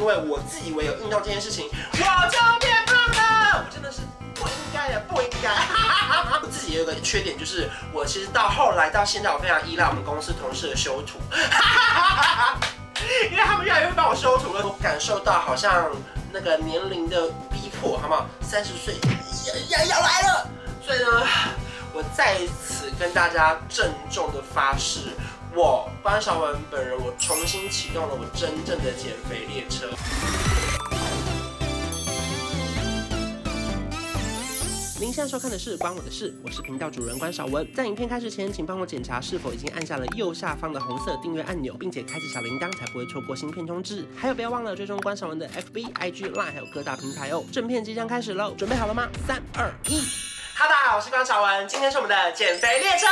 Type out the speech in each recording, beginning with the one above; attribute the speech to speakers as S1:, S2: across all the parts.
S1: 因为我自以为有运动这件事情，我就变胖了。我真的是不应该的，不应该。我自己也有个缺点，就是我其实到后来到现在，我非常依赖我们公司同事的修图，因为他们越来越会帮我修图了。我感受到好像那个年龄的逼迫，好不好？三十岁要要来了，所以呢，我在此跟大家郑重的发誓。我关韶文本人，我重新启动了我真正的减肥列车。您现在收看的是《关我的事》，我是频道主人关韶文。在影片开始前，请帮我检查是否已经按下了右下方的红色订阅按钮，并且开启小铃铛，才不会错过新片通知。还有，不要忘了追踪关韶文的 FB、IG、Line，还有各大平台哦。正片即将开始喽，准备好了吗？三、二、一。哈，大家好，我是关韶文，今天是我们的减肥列车。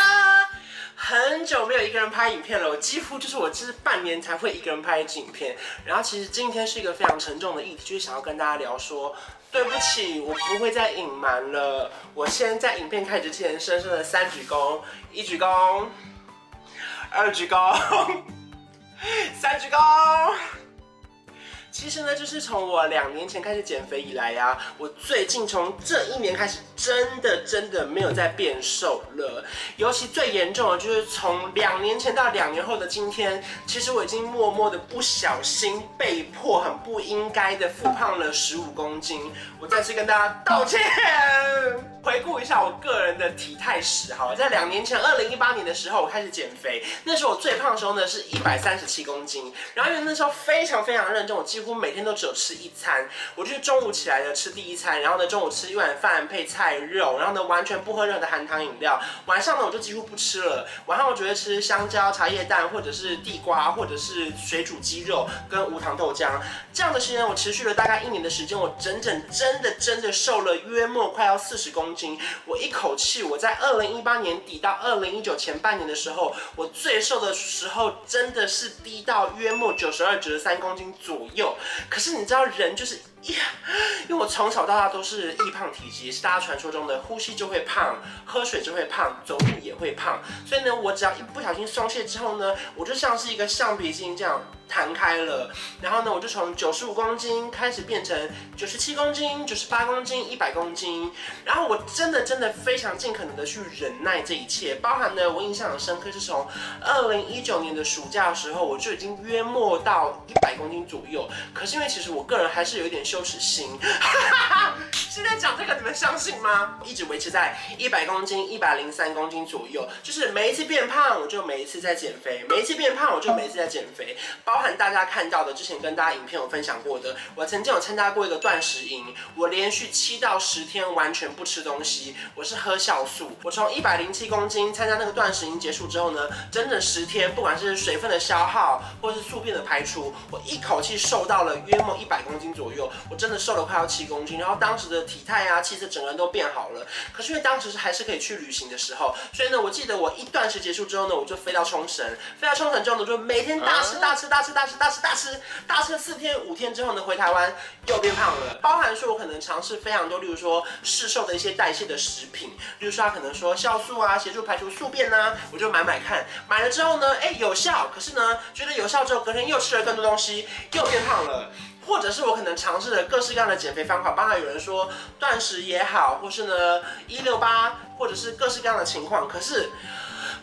S1: 很久没有一个人拍影片了，我几乎就是我这半年才会一个人拍一支影片。然后其实今天是一个非常沉重的议题，就是想要跟大家聊说，对不起，我不会再隐瞒了。我先在影片开始之前，深深的三鞠躬，一鞠躬，二鞠躬，三鞠躬。其实呢，就是从我两年前开始减肥以来呀、啊，我最近从这一年开始，真的真的没有再变瘦了。尤其最严重的，就是从两年前到两年后的今天，其实我已经默默的不小心、被迫、很不应该的复胖了十五公斤。我再次跟大家道歉。回顾一下我个人的体态史，好，在两年前，二零一八年的时候，我开始减肥。那时候我最胖的时候呢，是一百三十七公斤。然后因为那时候非常非常认真，我几乎每天都只有吃一餐。我就是中午起来呢吃第一餐，然后呢中午吃一碗饭配菜肉，然后呢完全不喝任何的含糖饮料。晚上呢我就几乎不吃了，晚上我只会吃香蕉、茶叶蛋，或者是地瓜，或者是水煮鸡肉跟无糖豆浆。这样的时间我持续了大概一年的时间，我整整真的真的瘦了约莫快要四十公斤。我一口气，我在二零一八年底到二零一九前半年的时候，我最瘦的时候真的是低到约莫九十二、九十三公斤左右。可是你知道，人就是呀，因为我从小到大都是易胖体质，是大家传说中的呼吸就会胖，喝水就会胖，走路也会胖。所以呢，我只要一不小心松懈之后呢，我就像是一个橡皮筋这样。弹开了，然后呢，我就从九十五公斤开始变成九十七公斤、九十八公斤、一百公斤，然后我真的真的非常尽可能的去忍耐这一切，包含呢，我印象很深刻是从二零一九年的暑假的时候，我就已经约莫到一百公斤左右，可是因为其实我个人还是有一点羞耻心，哈哈哈现在讲这个你们相信吗？一直维持在一百公斤、一百零三公斤左右，就是每一次变胖我就每一次在减肥，每一次变胖我就每一次在减肥，包。包含大家看到的，之前跟大家影片有分享过的，我曾经有参加过一个断食营，我连续七到十天完全不吃东西，我是喝酵素。我从一百零七公斤参加那个断食营结束之后呢，整整十天，不管是水分的消耗或是宿便的排出，我一口气瘦到了约莫一百公斤左右，我真的瘦了快要七公斤，然后当时的体态啊、气色整个人都变好了。可是因为当时是还是可以去旅行的时候，所以呢，我记得我一断食结束之后呢，我就飞到冲绳，飞到冲绳之后呢，我就每天大吃大吃大吃。大吃大吃大吃大吃四天五天之后呢，回台湾又变胖了。包含说我可能尝试非常多，例如说市售的一些代谢的食品，例如说他可能说酵素啊，协助排除宿便啊，我就买买看。买了之后呢，哎、有效，可是呢觉得有效之后，隔天又吃了更多东西，又变胖了。或者是我可能尝试了各式各样的减肥方法，包含有人说断食也好，或是呢一六八，或者是各式各样的情况，可是。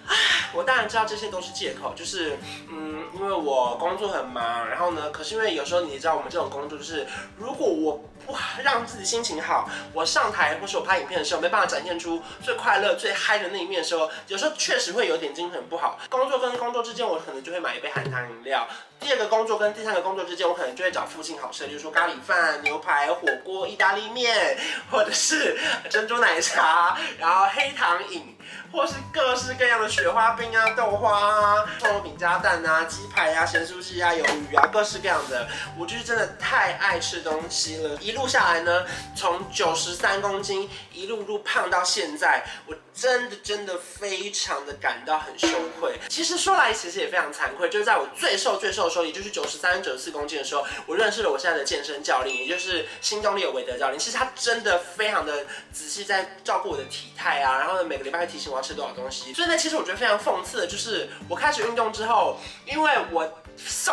S1: 唉，我当然知道这些都是借口，就是，嗯，因为我工作很忙，然后呢，可是因为有时候你知道我们这种工作就是，如果我不让自己心情好，我上台或是我拍影片的时候没办法展现出最快乐、最嗨的那一面的时候，有时候确实会有点精神不好。工作跟工作之间，我可能就会买一杯含糖饮料。第二个工作跟第三个工作之间，我可能就会找附近好吃的，比如说咖喱饭、牛排、火锅、意大利面，或者是珍珠奶茶，然后黑糖饮，或是各式各样的雪花冰啊、豆花啊、葱油饼加蛋啊、鸡排啊、咸酥鸡啊、鱿鱼啊，各式各样的。我就是真的太爱吃东西了，一路下来呢，从九十三公斤一路路胖到现在，我真的真的非常的感到很羞愧。其实说来其实也非常惭愧，就是在我最瘦最瘦的。时候，也就是九十三、九十四公斤的时候，我认识了我现在的健身教练，也就是新动力有韦德教练。其实他真的非常的仔细在照顾我的体态啊，然后呢，每个礼拜会提醒我要吃多少东西。所以呢，其实我觉得非常讽刺的就是，我开始运动之后，因为我。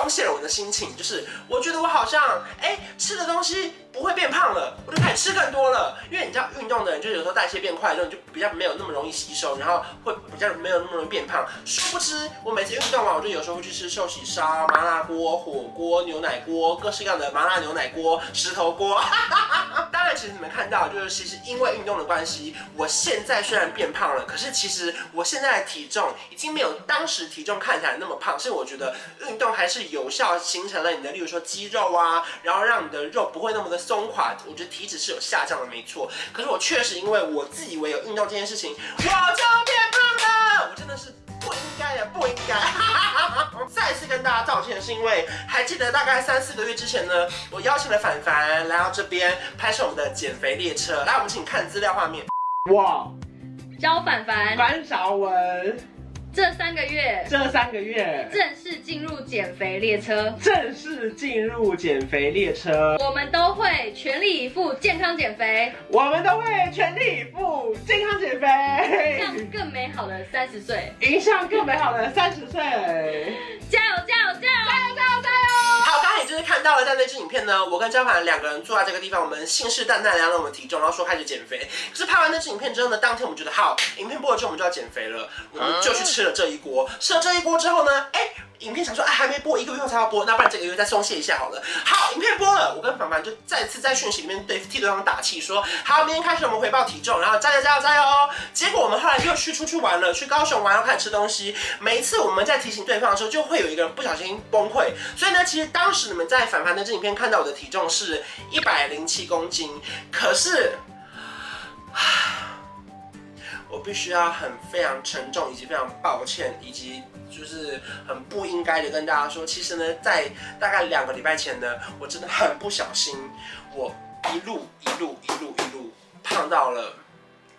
S1: 松懈了我的心情，就是我觉得我好像哎、吃的东西不会变胖了，我就开始吃更多了。因为你知道运动的人，就有时候代谢变快之后，你就比较没有那么容易吸收，然后会比较没有那么容易变胖。殊不知，我每次运动完，我就有时候会去吃寿喜烧、麻辣锅、火锅、牛奶锅，各式各样的麻辣牛奶锅、石头锅。当然，其实你们看到，就是其实因为运动的关系，我现在虽然变胖了，可是其实我现在的体重已经没有当时体重看起来那么胖。所以我觉得运动还是有效形成了你的，例如说肌肉啊，然后让你的肉不会那么的松垮。我觉得体脂是有下降的，没错。可是我确实因为我自以为有运动这件事情，我就变胖了。我真的是不应该的，不应该。再次跟大家道歉，是因为还记得大概三四个月之前呢，我邀请了凡凡来到这边拍摄我们的减肥列车。来，我们请看资料画面。哇，
S2: 教凡凡，
S1: 关韶文，
S2: 这三个月，
S1: 这三个月。
S2: 正式进入减肥列车，
S1: 正式进入减肥列车。
S2: 我们都会全力以赴健康减肥，
S1: 我们都会全力以赴健康减肥，
S2: 迎向更美好的三十岁，
S1: 迎向更美好的三十岁。
S2: 加
S1: 到了，在那支影片呢，我跟张凡两个人坐在这个地方，我们信誓旦旦量了我们体重，然后说开始减肥。可是拍完那支影片之后呢，当天我们觉得好，影片播了之后我们就要减肥了，我们就去吃了这一锅。吃了这一锅之后呢，哎。影片想说，哎，还没播，一个月后才要播，那不然这个月再松懈一下好了。好，影片播了，我跟凡凡就再次在讯息里面对替对方打气，说好，明天开始我们回报体重，然后加油加油加油哦。结果我们后来又去出去玩了，去高雄玩，又开始吃东西。每一次我们在提醒对方的时候，就会有一个人不小心崩溃。所以呢，其实当时你们在凡凡的这影片看到我的体重是一百零七公斤，可是。我必须要很非常沉重，以及非常抱歉，以及就是很不应该的跟大家说，其实呢，在大概两个礼拜前呢，我真的很不小心，我一路一路一路一路胖到了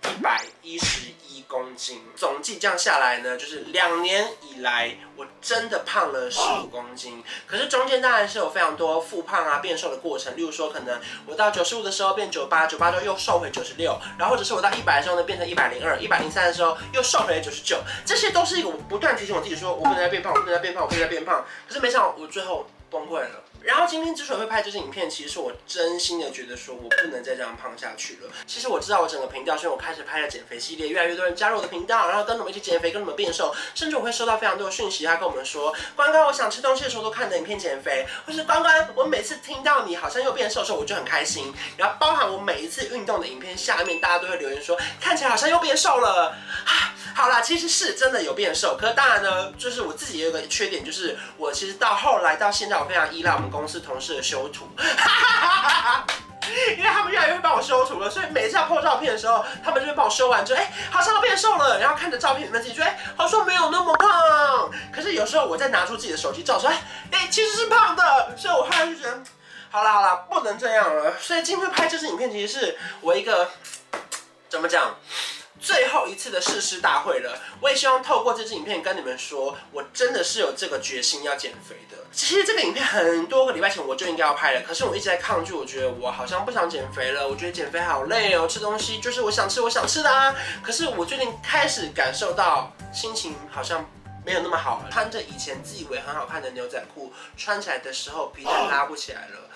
S1: 一百一十公斤，总计这样下来呢，就是两年以来我真的胖了十五公斤。可是中间当然是有非常多复胖啊、变瘦的过程，例如说可能我到九十五的时候变九八，九八之后又瘦回九十六，然后或者是我到一百的时候呢变成一百零二，一百零三的时候又瘦回九十九，这些都是一个我不断提醒我自己说，我不能再变胖，我不能再变胖，我不能再变胖。可是没想到我最后崩溃了。然后今天之所以会拍这支影片，其实是我真心的觉得说我不能再这样胖下去了。其实我知道我整个频道，所以我开始拍了减肥系列，越来越多人加入我的频道，然后跟我们一起减肥，跟着我们变瘦，甚至我会收到非常多的讯息，他跟我们说，关关，我想吃东西的时候都看着影片减肥，或是关关，我每次听到你好像又变瘦的时候，我就很开心。然后包含我每一次运动的影片下面，大家都会留言说，看起来好像又变瘦了。啊，好啦，其实是真的有变瘦，可是当然呢，就是我自己也有个缺点，就是我其实到后来到现在，我非常依赖我们公司同事的修图，因为他们越来越会帮我修图了，所以每次要破照片的时候，他们就会帮我修完之后，哎，好像要变瘦了，然后看着照片里面自己说，哎，好像没有那么胖。可是有时候我再拿出自己的手机照出来，哎，其实是胖的，所以我后来就觉得，好啦好啦，不能这样了。所以今天拍这支影片，其实是我一个怎么讲？最后一次的誓师大会了，我也希望透过这支影片跟你们说，我真的是有这个决心要减肥的。其实这个影片很多个礼拜前我就应该要拍了，可是我一直在抗拒，我觉得我好像不想减肥了，我觉得减肥好累哦，吃东西就是我想吃我想吃的啊。可是我最近开始感受到心情好像没有那么好了，穿着以前自以为很好看的牛仔裤，穿起来的时候皮带拉不起来了。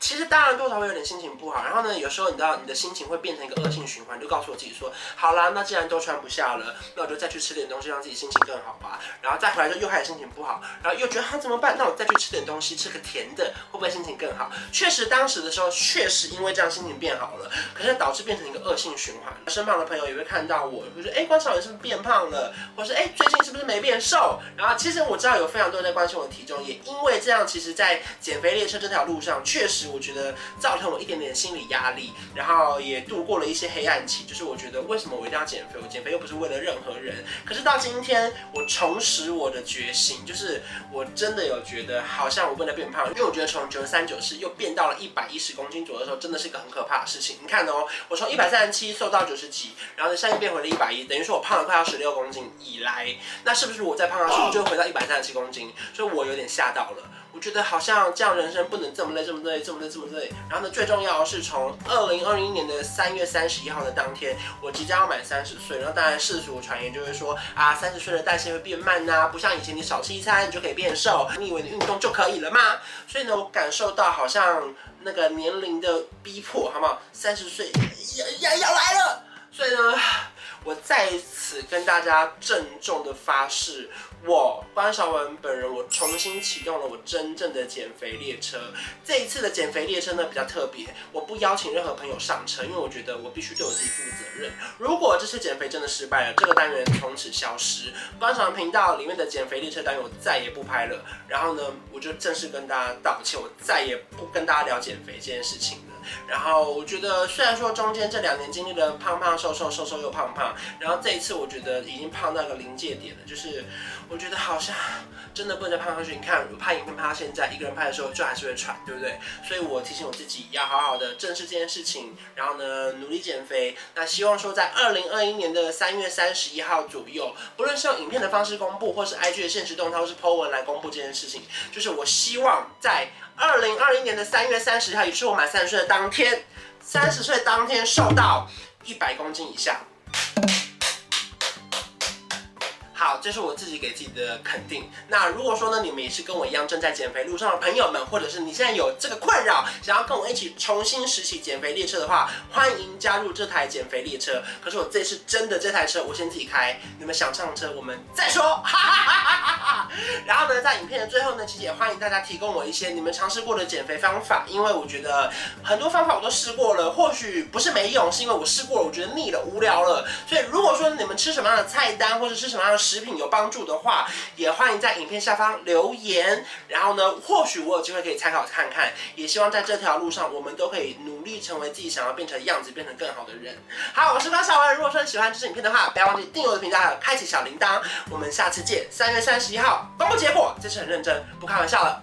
S1: 其实当然多少会有点心情不好，然后呢，有时候你知道你的心情会变成一个恶性循环，就告诉我自己说，好啦，那既然都穿不下了，那我就再去吃点东西，让自己心情更好吧。然后再回来就又开始心情不好，然后又觉得他怎么办？那我再去吃点东西，吃个甜的，会不会心情更好？确实当时的时候确实因为这样心情变好了，可是导致变成一个恶性循环。身旁的朋友也会看到我，会说，哎，关韶文是不是变胖了？或是哎，最近是不是没变瘦？然后其实我知道有非常多人在关心我的体重，也因为这样，其实在减肥列车这条路上，确实我觉得。造成我一点点心理压力，然后也度过了一些黑暗期。就是我觉得为什么我一定要减肥？我减肥又不是为了任何人。可是到今天，我重拾我的决心，就是我真的有觉得好像我不能变胖，因为我觉得从九十三、九十又变到了一百一十公斤左右的时候，真的是一个很可怕的事情。你看哦，我从一百三十七瘦到九十几，然后呢，现在变回了一百一，等于说我胖了快要十六公斤以来，那是不是我再胖下去就会回到一百三十七公斤？所以我有点吓到了。我觉得好像这样人生不能这么累，这么累，这么累，这么累。然后呢，最重要的是从二零二一年的三月三十一号的当天，我即将要满三十岁。然后当然世俗传言就是说啊，三十岁的代谢会变慢呐、啊，不像以前你少吃一餐你就可以变瘦，你以为你运动就可以了吗？所以呢，我感受到好像那个年龄的逼迫，好不好？三十岁要要要来了，所以呢。我在此跟大家郑重的发誓，我关韶文本人，我重新启动了我真正的减肥列车。这一次的减肥列车呢，比较特别，我不邀请任何朋友上车，因为我觉得我必须对我自己负责任。如果这次减肥真的失败了，这个单元从此消失，关韶文频道里面的减肥列车单元我再也不拍了。然后呢，我就正式跟大家道歉，我再也不跟大家聊减肥这件事情。然后我觉得，虽然说中间这两年经历了胖胖瘦瘦瘦瘦又胖胖，然后这一次我觉得已经胖到一个临界点了，就是我觉得好像真的不能再胖下去。你看我拍影片拍到现在，一个人拍的时候就还是会喘，对不对？所以我提醒我自己要好好的正视这件事情，然后呢努力减肥。那希望说在二零二一年的三月三十一号左右，不论是用影片的方式公布，或是 IG 的限时动态，或是 po 文来公布这件事情，就是我希望在。二零二一年的三月三十号，也是我满三十岁的当天，三十岁当天瘦到一百公斤以下。好，这是我自己给自己的肯定。那如果说呢，你们也是跟我一样正在减肥路上的朋友们，或者是你现在有这个困扰，想要跟我一起重新拾起减肥列车的话，欢迎加入这台减肥列车。可是我这次真的这台车我先自己开，你们想上车我们再说。哈哈哈哈哈哈。然后呢，在影片的最后呢，其实也欢迎大家提供我一些你们尝试过的减肥方法，因为我觉得很多方法我都试过了，或许不是没用，是因为我试过了，我觉得腻了、无聊了。所以如果说你们吃什么样的菜单，或者吃什么样的食品有帮助的话，也欢迎在影片下方留言。然后呢，或许我有机会可以参考看看。也希望在这条路上，我们都可以努力成为自己想要变成的样子，变成更好的人。好，我是高小文。如果说你喜欢这支影片的话，不要忘记订阅我的频道，还有开启小铃铛。我们下次见，三月三十一号公布结果。这次很认真，不开玩笑了，